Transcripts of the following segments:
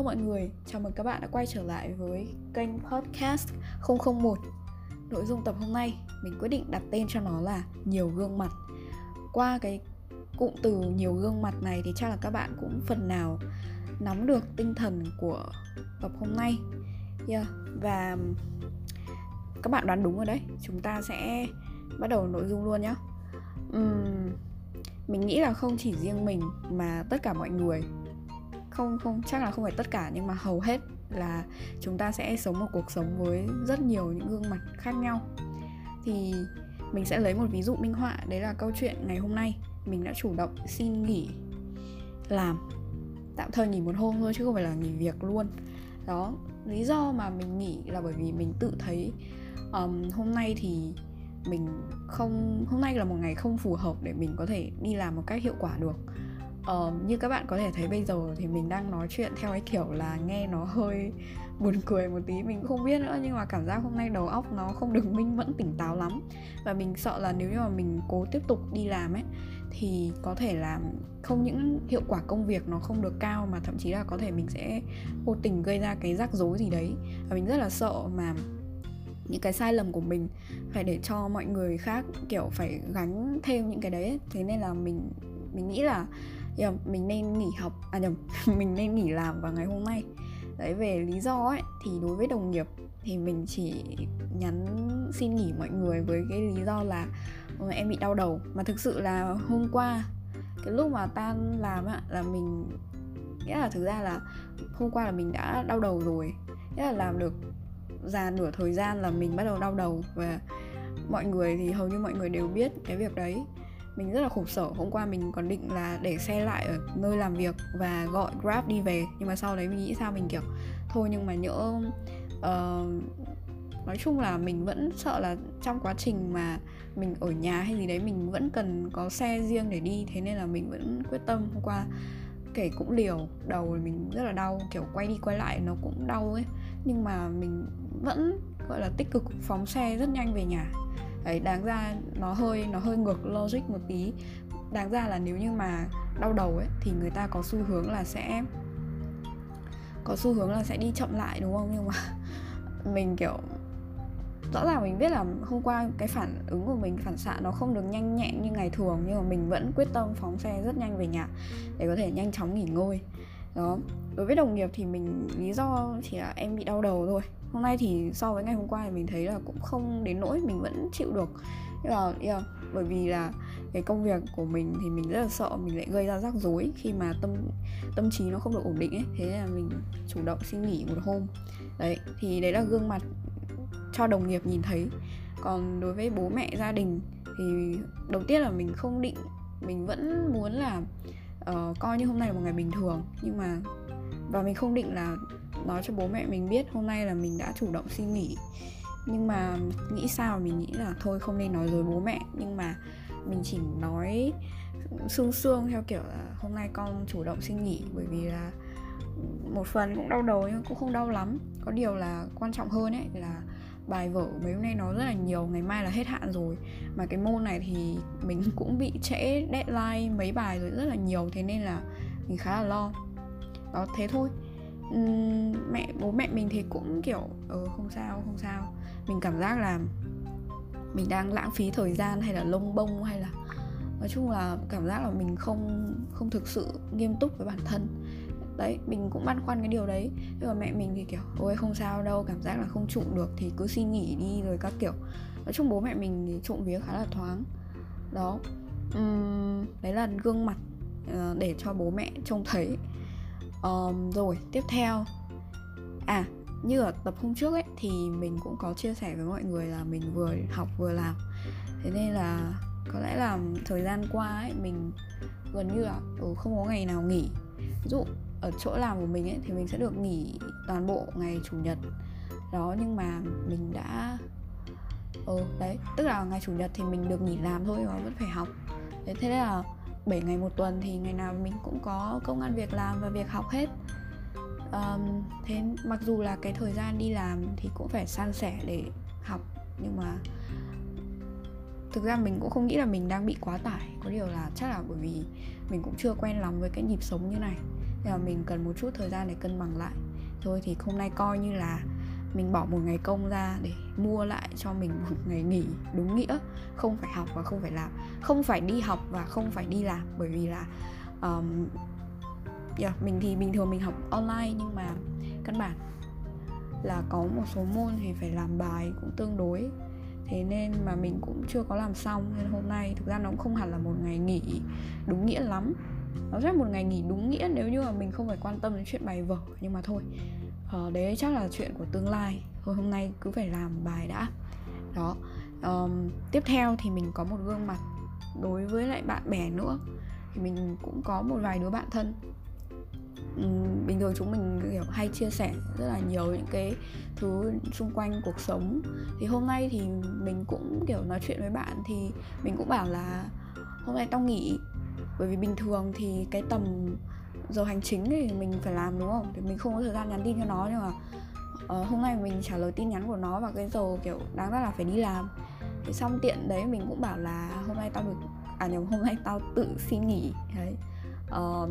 Hello mọi người, chào mừng các bạn đã quay trở lại với kênh podcast 001 Nội dung tập hôm nay mình quyết định đặt tên cho nó là Nhiều gương mặt. Qua cái cụm từ nhiều gương mặt này thì chắc là các bạn cũng phần nào nắm được tinh thần của tập hôm nay. Yeah. Và các bạn đoán đúng rồi đấy, chúng ta sẽ bắt đầu nội dung luôn nhé uhm, Mình nghĩ là không chỉ riêng mình mà tất cả mọi người không không chắc là không phải tất cả nhưng mà hầu hết là chúng ta sẽ sống một cuộc sống với rất nhiều những gương mặt khác nhau. Thì mình sẽ lấy một ví dụ minh họa đấy là câu chuyện ngày hôm nay. Mình đã chủ động xin nghỉ làm tạm thời nghỉ một hôm thôi chứ không phải là nghỉ việc luôn. Đó lý do mà mình nghỉ là bởi vì mình tự thấy um, hôm nay thì mình không hôm nay là một ngày không phù hợp để mình có thể đi làm một cách hiệu quả được uh, như các bạn có thể thấy bây giờ thì mình đang nói chuyện theo cái kiểu là nghe nó hơi buồn cười một tí mình cũng không biết nữa. Nhưng mà cảm giác hôm nay đầu óc nó không được minh mẫn tỉnh táo lắm. Và mình sợ là nếu như mà mình cố tiếp tục đi làm ấy thì có thể là không những hiệu quả công việc nó không được cao mà thậm chí là có thể mình sẽ vô tình gây ra cái rắc rối gì đấy. Và mình rất là sợ mà những cái sai lầm của mình phải để cho mọi người khác kiểu phải gánh thêm những cái đấy thế nên là mình mình nghĩ là yeah, mình nên nghỉ học à nhầm mình nên nghỉ làm vào ngày hôm nay. Đấy về lý do ấy thì đối với đồng nghiệp thì mình chỉ nhắn xin nghỉ mọi người với cái lý do là em bị đau đầu. Mà thực sự là hôm qua cái lúc mà tan làm á là mình nghĩa là thực ra là hôm qua là mình đã đau đầu rồi. Nghĩa là làm được già nửa thời gian là mình bắt đầu đau đầu và mọi người thì hầu như mọi người đều biết cái việc đấy mình rất là khổ sở hôm qua mình còn định là để xe lại ở nơi làm việc và gọi grab đi về. Nhưng mà sau đấy mình nghĩ sao mình kiểu thôi nhưng mà nhỡ uh, nói chung là mình vẫn sợ là trong quá trình mà mình ở nhà hay gì đấy mình vẫn cần có xe riêng để đi. Thế nên là mình vẫn quyết tâm. Hôm qua kể cũng liều đầu mình rất là đau kiểu quay đi quay lại nó cũng đau ấy. Nhưng mà mình vẫn gọi là tích cực phóng xe rất nhanh về nhà đấy, đáng ra nó hơi nó hơi ngược logic một tí. Đáng ra là nếu như mà đau đầu ấy, thì người ta có xu hướng là sẽ, có xu hướng là sẽ đi chậm lại, đúng không? Nhưng mà mình, kiểu, rõ ràng mình biết là hôm qua cái phản ứng của mình, phản xạ nó không được nhanh nhẹn như ngày thường, nhưng mà mình vẫn quyết tâm phóng xe rất nhanh về nhà để có thể nhanh chóng nghỉ ngơi đó đối với đồng nghiệp thì mình, lý do chỉ là em bị đau đầu thôi hôm nay thì so với ngày hôm qua thì mình thấy là cũng không đến nỗi mình vẫn chịu được. Nhưng mà yeah, bởi vì là cái công việc của mình thì mình rất là sợ mình lại gây ra rắc rối khi mà tâm tâm trí nó không được ổn định ấy. Thế là mình chủ động xin nghỉ một hôm. Đấy thì đấy là gương mặt cho đồng nghiệp nhìn thấy. Còn đối với bố mẹ gia đình thì đầu tiên là mình không định mình vẫn muốn là uh, coi như hôm nay là một ngày bình thường. Nhưng mà và mình không định là nói cho bố mẹ mình biết hôm nay là mình đã chủ động xin nghỉ. Nhưng mà nghĩ sao mình nghĩ là thôi không nên nói dối bố mẹ. Nhưng mà mình chỉ nói sương sương theo kiểu là hôm nay con chủ động xin nghỉ. Bởi vì là một phần cũng đau đầu nhưng cũng không đau lắm. Có điều là quan trọng hơn ấy là bài vở mấy hôm nay nó rất là nhiều. Ngày mai là hết hạn rồi. Mà cái môn này thì mình cũng bị trễ deadline mấy bài rồi rất là nhiều. Thế nên là mình khá là lo. Đó, thế thôi mẹ bố mẹ mình thì cũng kiểu ờ không sao không sao. Mình cảm giác là mình đang lãng phí thời gian hay là lông bông hay là nói chung là cảm giác là mình không không thực sự nghiêm túc với bản thân. Đấy mình cũng băn khoăn cái điều đấy. Nhưng mà mẹ mình thì kiểu ôi không sao đâu cảm giác là không trụ được thì cứ xin nghỉ đi rồi các kiểu. Nói chung bố mẹ mình thì trộm vía khá là thoáng. Đó. Uhm, đấy là gương mặt ờ, để cho bố mẹ trông thấy um, rồi tiếp theo. À như ở tập hôm trước ấy thì mình cũng có chia sẻ với mọi người là mình vừa học vừa làm. Thế nên là có lẽ là thời gian qua ấy mình gần như là ừ, không có ngày nào nghỉ. Ví dụ ở chỗ làm của mình ấy thì mình sẽ được nghỉ toàn bộ ngày chủ nhật. Đó nhưng mà mình đã ừ đấy tức là ngày chủ nhật thì mình được nghỉ làm thôi mà vẫn phải học. Thế thế nên là 7 ngày một tuần thì ngày nào mình cũng có công ăn việc làm và việc học hết. Um, thế mặc dù là cái thời gian đi làm thì cũng phải san sẻ để học nhưng mà thực ra mình cũng không nghĩ là mình đang bị quá tải. Có điều là chắc là bởi vì mình cũng chưa quen lắm với cái nhịp sống như này. Nên là mình cần một chút thời gian để cân bằng lại. Thôi thì hôm nay coi như là mình bỏ một ngày công ra để mua lại cho mình một ngày nghỉ đúng nghĩa. Không phải học và không phải làm. Không phải đi học và không phải đi làm bởi vì là um, yeah, mình thì bình thường mình học online nhưng mà căn bản là có một số môn thì phải làm bài cũng tương đối. Thế nên mà mình cũng chưa có làm xong nên hôm nay thực ra nó cũng không hẳn là một ngày nghỉ đúng nghĩa lắm. Nó rất một ngày nghỉ đúng nghĩa nếu như mà mình không phải quan tâm đến chuyện bài vở nhưng mà thôi uh, đấy chắc là chuyện của tương lai. Thôi hôm nay cứ phải làm bài đã. Đó um, tiếp theo thì mình có một gương mặt đối với lại bạn bè nữa. Thì mình cũng có một vài đứa bạn thân. Um, bình thường chúng mình kiểu hay chia sẻ rất là nhiều những cái thứ xung quanh cuộc sống. Thì hôm nay thì mình cũng kiểu nói chuyện với bạn thì mình cũng bảo là hôm nay tao nghỉ. Bởi vì bình thường thì cái tầm giờ hành chính thì mình phải làm đúng không? Thì mình không có thời gian nhắn tin cho nó nhưng mà uh, hôm nay mình trả lời tin nhắn của nó vào cái giờ kiểu đáng ra là phải đi làm. Thì xong tiện đấy mình cũng bảo là hôm nay tao được à nhầm hôm nay tao tự xin nghỉ đấy. Uh,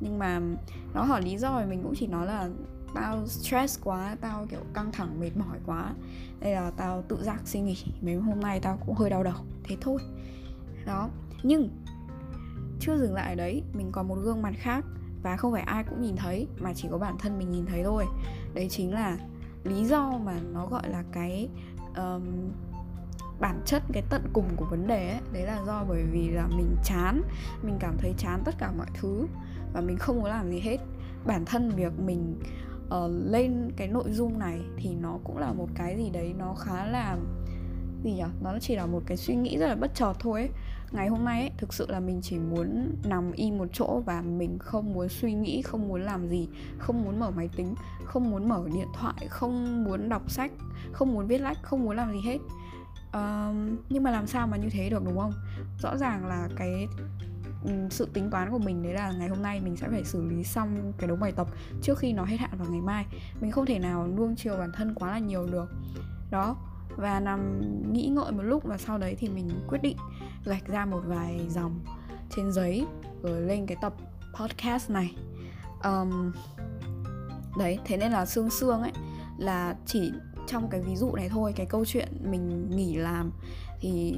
nhưng mà nó hỏi lý do thì mình cũng chỉ nói là tao stress quá tao kiểu căng thẳng mệt mỏi quá. Đây là tao tự giác xin nghỉ mấy hôm nay tao cũng hơi đau đầu thế thôi. Đó nhưng chưa dừng lại ở đấy mình còn một gương mặt khác và không phải ai cũng nhìn thấy mà chỉ có bản thân mình nhìn thấy thôi. Đấy chính là lý do mà nó gọi là cái um, bản chất cái tận cùng của vấn đề ấy. Đấy là do bởi vì là mình chán mình cảm thấy chán tất cả mọi thứ và mình không muốn làm gì hết. Bản thân việc mình uh, lên cái nội dung này thì nó cũng là một cái gì đấy nó khá là gì nhỉ? Nó chỉ là một cái suy nghĩ rất là bất chợt thôi ấy ngày hôm nay ấy, thực sự là mình chỉ muốn nằm im một chỗ và mình không muốn suy nghĩ không muốn làm gì không muốn mở máy tính không muốn mở điện thoại không muốn đọc sách không muốn viết lách không muốn làm gì hết. Um, nhưng mà làm sao mà như thế được đúng không? Rõ ràng là cái sự tính toán của mình đấy là ngày hôm nay mình sẽ phải xử lý xong cái đống bài tập trước khi nó hết hạn vào ngày mai. Mình không thể nào nuông chiều bản thân quá là nhiều được. Đó và nằm nghĩ ngợi một lúc và sau đấy thì mình quyết định gạch ra một vài dòng trên giấy rồi lên cái tập podcast này. Um, đấy thế nên là xương xương ấy là chỉ trong cái ví dụ này thôi cái câu chuyện mình nghỉ làm thì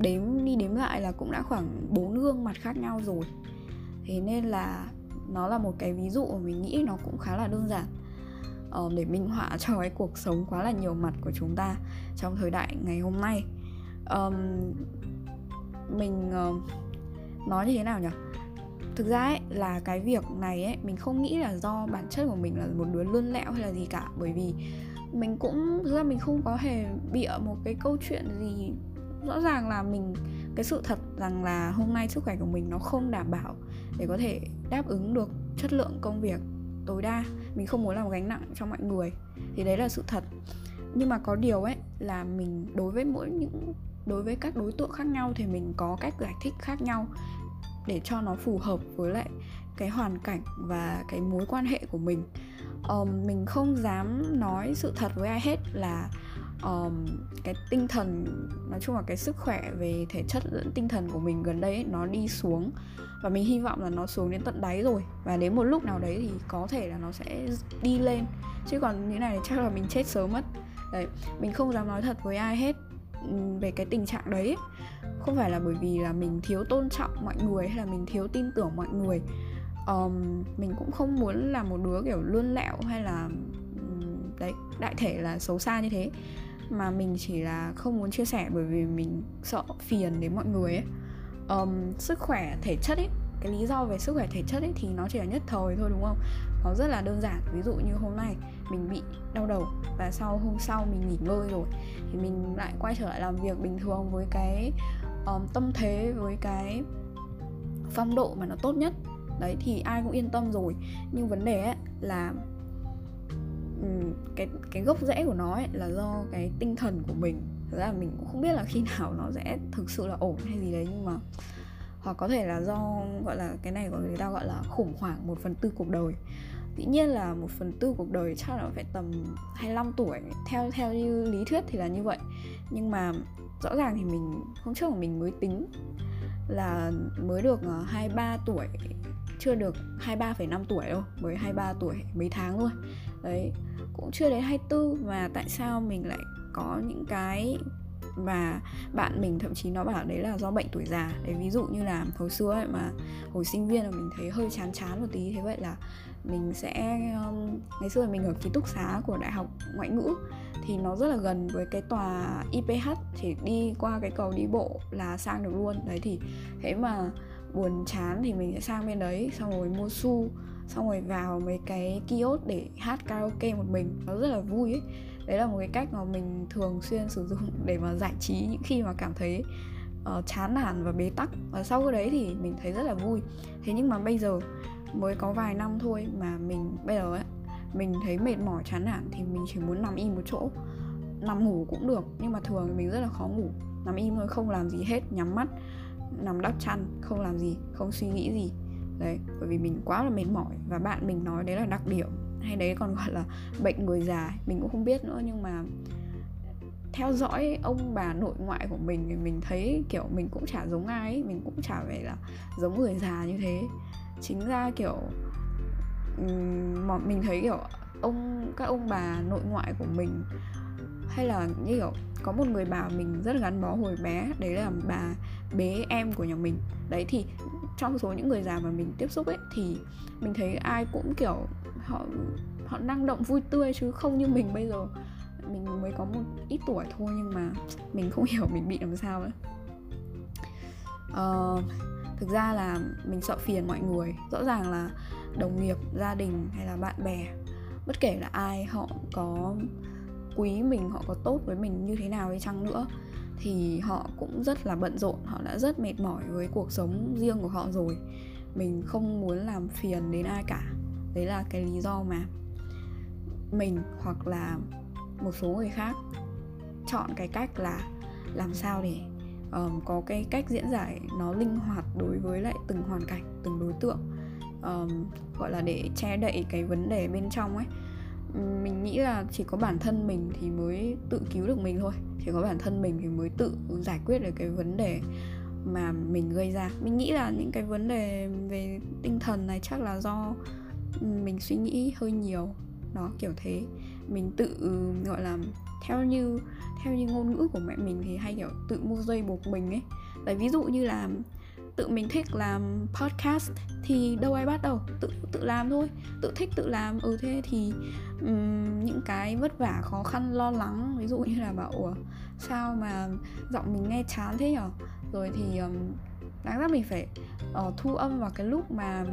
đếm đi đếm lại là cũng đã khoảng bốn gương mặt khác nhau rồi. Thế nên là nó là một cái ví dụ mà mình nghĩ nó cũng khá là đơn giản. Uh, để minh họa cho cái cuộc sống quá là nhiều mặt của chúng ta trong thời đại ngày hôm nay. Um, mình uh, nói như thế nào nhỉ? Thực ra ấy là cái việc này ấy mình không nghĩ là do bản chất của mình là một đứa lươn lẹo hay là gì cả. Bởi vì mình cũng thực ra mình không có hề bịa một cái câu chuyện gì rõ ràng là mình cái sự thật rằng là hôm nay sức khỏe của mình nó không đảm bảo để có thể đáp ứng được chất lượng công việc tối đa. Mình không muốn làm gánh nặng cho mọi người. Thì đấy là sự thật. Nhưng mà có điều ấy là mình đối với mỗi những đối với các đối tượng khác nhau thì mình có cách giải thích khác nhau để cho nó phù hợp với lại cái hoàn cảnh và cái mối quan hệ của mình. Um, mình không dám nói sự thật với ai hết là um, cái tinh thần nói chung là cái sức khỏe về thể chất lẫn tinh thần của mình gần đây ấy, nó đi xuống và mình hy vọng là nó xuống đến tận đáy rồi và đến một lúc nào đấy thì có thể là nó sẽ đi lên. Chứ còn như này chắc là mình chết sớm mất. Đấy mình không dám nói thật với ai hết về cái tình trạng đấy không phải là bởi vì là mình thiếu tôn trọng mọi người hay là mình thiếu tin tưởng mọi người. Um, mình cũng không muốn là một đứa kiểu lươn lẹo hay là đấy đại thể là xấu xa như thế. Mà mình chỉ là không muốn chia sẻ bởi vì mình sợ phiền đến mọi người ấy. Um, sức khỏe thể chất ấy cái lý do về sức khỏe thể chất ấy thì nó chỉ là nhất thời thôi đúng không? Nó rất là đơn giản ví dụ như hôm nay mình bị đau đầu và sau hôm sau mình nghỉ ngơi rồi thì mình lại quay trở lại làm việc bình thường với cái um, tâm thế với cái phong độ mà nó tốt nhất. Đấy thì ai cũng yên tâm rồi. Nhưng vấn đề ấy là cái cái gốc rễ của nó ấy là do cái tinh thần của mình. Thật ra là mình cũng không biết là khi nào nó sẽ thực sự là ổn hay gì đấy nhưng mà hoặc có thể là do gọi là cái này của người ta gọi là khủng hoảng một phần tư cuộc đời dĩ nhiên là một phần tư cuộc đời chắc là phải tầm 25 tuổi. Theo theo như lý thuyết thì là như vậy. Nhưng mà rõ ràng thì mình hôm trước mình mới tính là mới được ờ, 23 tuổi chưa được 23,5 tuổi đâu mới 23 tuổi mấy tháng thôi. Đấy cũng chưa đến 24 mà tại sao mình lại có những cái và bạn mình thậm chí nó bảo đấy là do bệnh tuổi già. Đấy ví dụ như là hồi xưa ấy mà hồi sinh viên là mình thấy hơi chán chán một tí thế vậy là mình sẽ um, ngày xưa mình ở ký túc xá của đại học ngoại ngữ thì nó rất là gần với cái tòa IPH chỉ đi qua cái cầu đi bộ là sang được luôn. Đấy thì thế mà buồn chán thì mình sẽ sang bên đấy xong rồi mua su xong rồi vào mấy cái kiosk để hát karaoke một mình. Nó rất là vui ấy. Đấy là một cái cách mà mình thường xuyên sử dụng để mà giải trí những khi mà cảm thấy uh, chán nản và bế tắc. Và sau cái đấy thì mình thấy rất là vui. Thế nhưng mà bây giờ mới có vài năm thôi mà mình, bây giờ ấy, mình thấy mệt mỏi chán nản thì mình chỉ muốn nằm im một chỗ. Nằm ngủ cũng được, nhưng mà thường thì mình rất là khó ngủ. Nằm im thôi, không làm gì hết, nhắm mắt, nằm đắp chăn, không làm gì, không suy nghĩ gì. Đấy, bởi vì mình quá là mệt mỏi. Và bạn mình nói đấy là đặc điểm, hay đấy còn gọi là bệnh người già mình cũng không biết nữa. Nhưng mà theo dõi ông bà nội ngoại của mình thì mình thấy kiểu mình cũng chả giống ai ấy. mình cũng chả phải là giống người già như thế chính ra kiểu mà mình thấy kiểu ông các ông bà nội ngoại của mình hay là như kiểu có một người bà mình rất gắn bó hồi bé đấy là bà bế em của nhà mình. Đấy thì trong số những người già mà mình tiếp xúc ấy thì mình thấy ai cũng kiểu họ họ năng động vui tươi chứ không như mình bây giờ. Mình mới có một ít tuổi thôi nhưng mà mình không hiểu mình bị làm sao nữa. Uh, thực ra là mình sợ phiền mọi người. Rõ ràng là đồng nghiệp, gia đình hay là bạn bè, bất kể là ai, họ có quý mình, họ có tốt với mình như thế nào đi chăng nữa, thì họ cũng rất là bận rộn, họ đã rất mệt mỏi với cuộc sống riêng của họ rồi. Mình không muốn làm phiền đến ai cả. Đấy là cái lý do mà mình hoặc là một số người khác chọn cái cách là làm sao để um, có cái cách diễn giải nó linh hoạt đối với lại từng hoàn cảnh từng đối tượng. Um, gọi là để che đậy cái vấn đề bên trong ấy. Mình nghĩ là chỉ có bản thân mình thì mới tự cứu được mình thôi. Chỉ có bản thân mình thì mới tự giải quyết được cái vấn đề mà mình gây ra. Mình nghĩ là những cái vấn đề về tinh thần này chắc là do mình suy nghĩ hơi nhiều. Nó kiểu thế. Mình tự gọi là theo như theo như ngôn ngữ của mẹ mình thì hay kiểu tự mua dây buộc mình ấy. Tại ví dụ như là tự mình thích làm podcast thì đâu ai bắt đâu tự tự làm thôi. Tự thích tự làm ừ thế thì um, những cái vất vả khó khăn lo lắng ví dụ như là bảo ủa sao mà giọng mình nghe chán thế nhở? Rồi thì um, đáng ra mình phải uh, thu âm vào cái lúc mà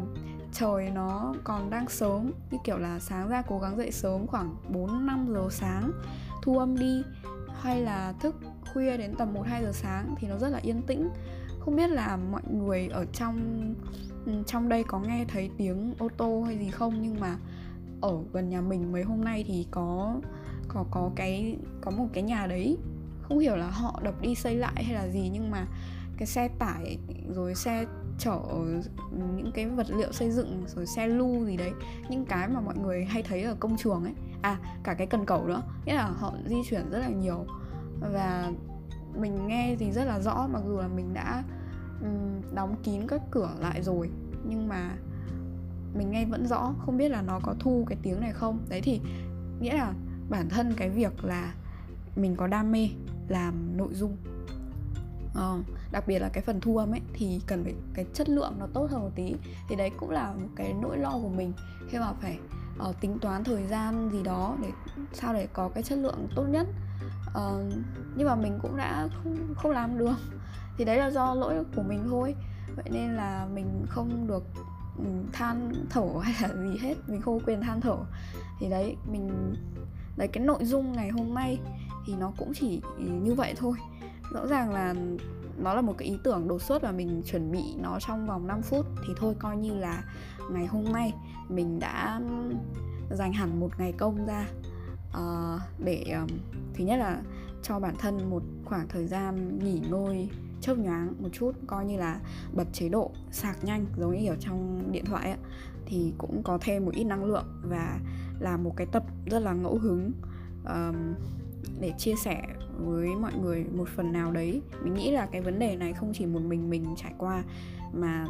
trời nó còn đang sớm. Như kiểu là sáng ra cố gắng dậy sớm khoảng 4 5 giờ sáng thu âm đi, hay là thức khuya đến tầm 1 2 giờ sáng thì nó rất là yên tĩnh. Không biết là mọi người ở trong ừ, trong đây có nghe thấy tiếng ô tô hay gì không? Nhưng mà ở gần nhà mình mấy hôm nay thì có có có cái, có một cái nhà đấy. Không hiểu là họ đập đi xây lại hay là gì, nhưng mà cái xe tải, rồi xe chở ờ, những cái vật liệu xây dựng rồi xe lu gì đấy. Những cái mà mọi người hay thấy ở công trường ấy. À cả cái cần cầu nữa. Nghĩa là họ di chuyển rất là nhiều. Và mình nghe thì rất là rõ mặc dù là mình đã um, đóng kín các cửa lại rồi nhưng mà mình nghe vẫn rõ không biết là nó có thu cái tiếng này không. Đấy thì nghĩa là bản thân cái việc là mình có đam mê làm nội dung. Uh, đặc biệt là cái phần thu âm ấy thì cần phải cái chất lượng nó tốt hơn một tí. Thì đấy cũng là một cái nỗi lo của mình. Khi mà phải uh, tính toán thời gian gì đó để sao để có cái chất lượng tốt nhất. Uh, nhưng mà mình cũng đã không không làm được. Thì đấy là do lỗi của mình thôi. Vậy nên là mình không được ừ, than thở hay là gì hết. Mình không có quyền than thở. Thì đấy mình đấy cái nội dung ngày hôm nay thì nó cũng chỉ như vậy thôi. Rõ ràng là nó là một cái ý tưởng đột xuất và mình chuẩn bị nó trong vòng 5 phút. Thì thôi coi như là ngày hôm nay mình đã dành hẳn một ngày công ra uh, để um, thứ nhất là cho bản thân một khoảng thời gian nghỉ ngơi chớp nhoáng một chút coi như là bật chế độ sạc nhanh giống như ở trong điện thoại ấy, thì cũng có thêm một ít năng lượng và là một cái tập rất là ngẫu hứng um, để chia sẻ với mọi người một phần nào đấy. Mình nghĩ là cái vấn đề này không chỉ một mình mình trải qua mà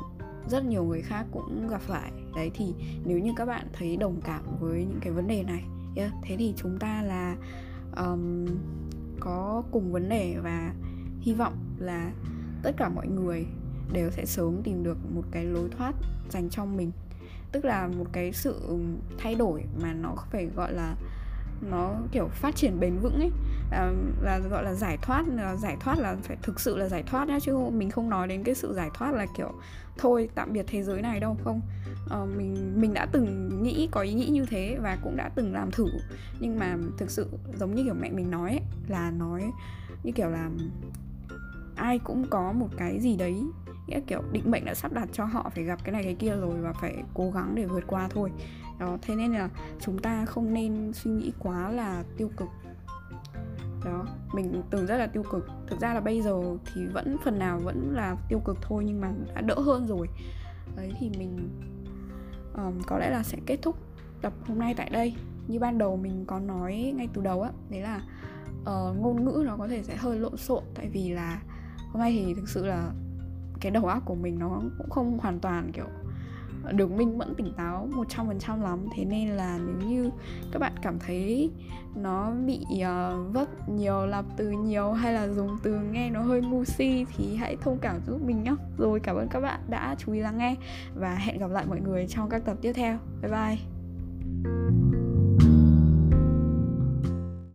rất nhiều người khác cũng gặp phải. Đấy thì nếu như các bạn thấy đồng cảm với những cái vấn đề này yeah, thế thì chúng ta là um, có cùng vấn đề và hy vọng là tất cả mọi người đều sẽ sớm tìm được một cái lối thoát dành cho mình. Tức là một cái sự thay đổi mà nó phải gọi là nó kiểu phát triển bền vững ấy à, là gọi là giải thoát là giải thoát là phải thực sự là giải thoát nhá chứ mình không nói đến cái sự giải thoát là kiểu thôi tạm biệt thế giới này đâu. Không. À, mình mình đã từng nghĩ có ý nghĩ như thế và cũng đã từng làm thử. Nhưng mà thực sự giống như kiểu mẹ mình nói ấy, là nói như kiểu là ai cũng có một cái gì đấy. Nghĩa kiểu định mệnh đã sắp đặt cho họ phải gặp cái này cái kia rồi và phải cố gắng để vượt qua thôi. Đó thế nên là chúng ta không nên suy nghĩ quá là tiêu cực đó mình từng rất là tiêu cực. Thực ra là bây giờ thì vẫn phần nào vẫn là tiêu cực thôi nhưng mà đã đỡ hơn rồi. Đấy thì mình um, có lẽ là sẽ kết thúc tập hôm nay tại đây. Như ban đầu mình có nói ngay từ đầu á đấy là uh, ngôn ngữ nó có thể sẽ hơi lộn xộn. Tại vì là hôm nay thì thực sự là cái đầu óc của mình nó cũng không hoàn toàn kiểu được minh mẫn tỉnh táo 100% lắm. Thế nên là nếu như các bạn cảm thấy nó bị uh, vấp nhiều lặp từ nhiều hay là dùng từ nghe nó hơi ngu si thì hãy thông cảm giúp mình nhé Rồi cảm ơn các bạn đã chú ý lắng nghe và hẹn gặp lại mọi người trong các tập tiếp theo. Bye bye.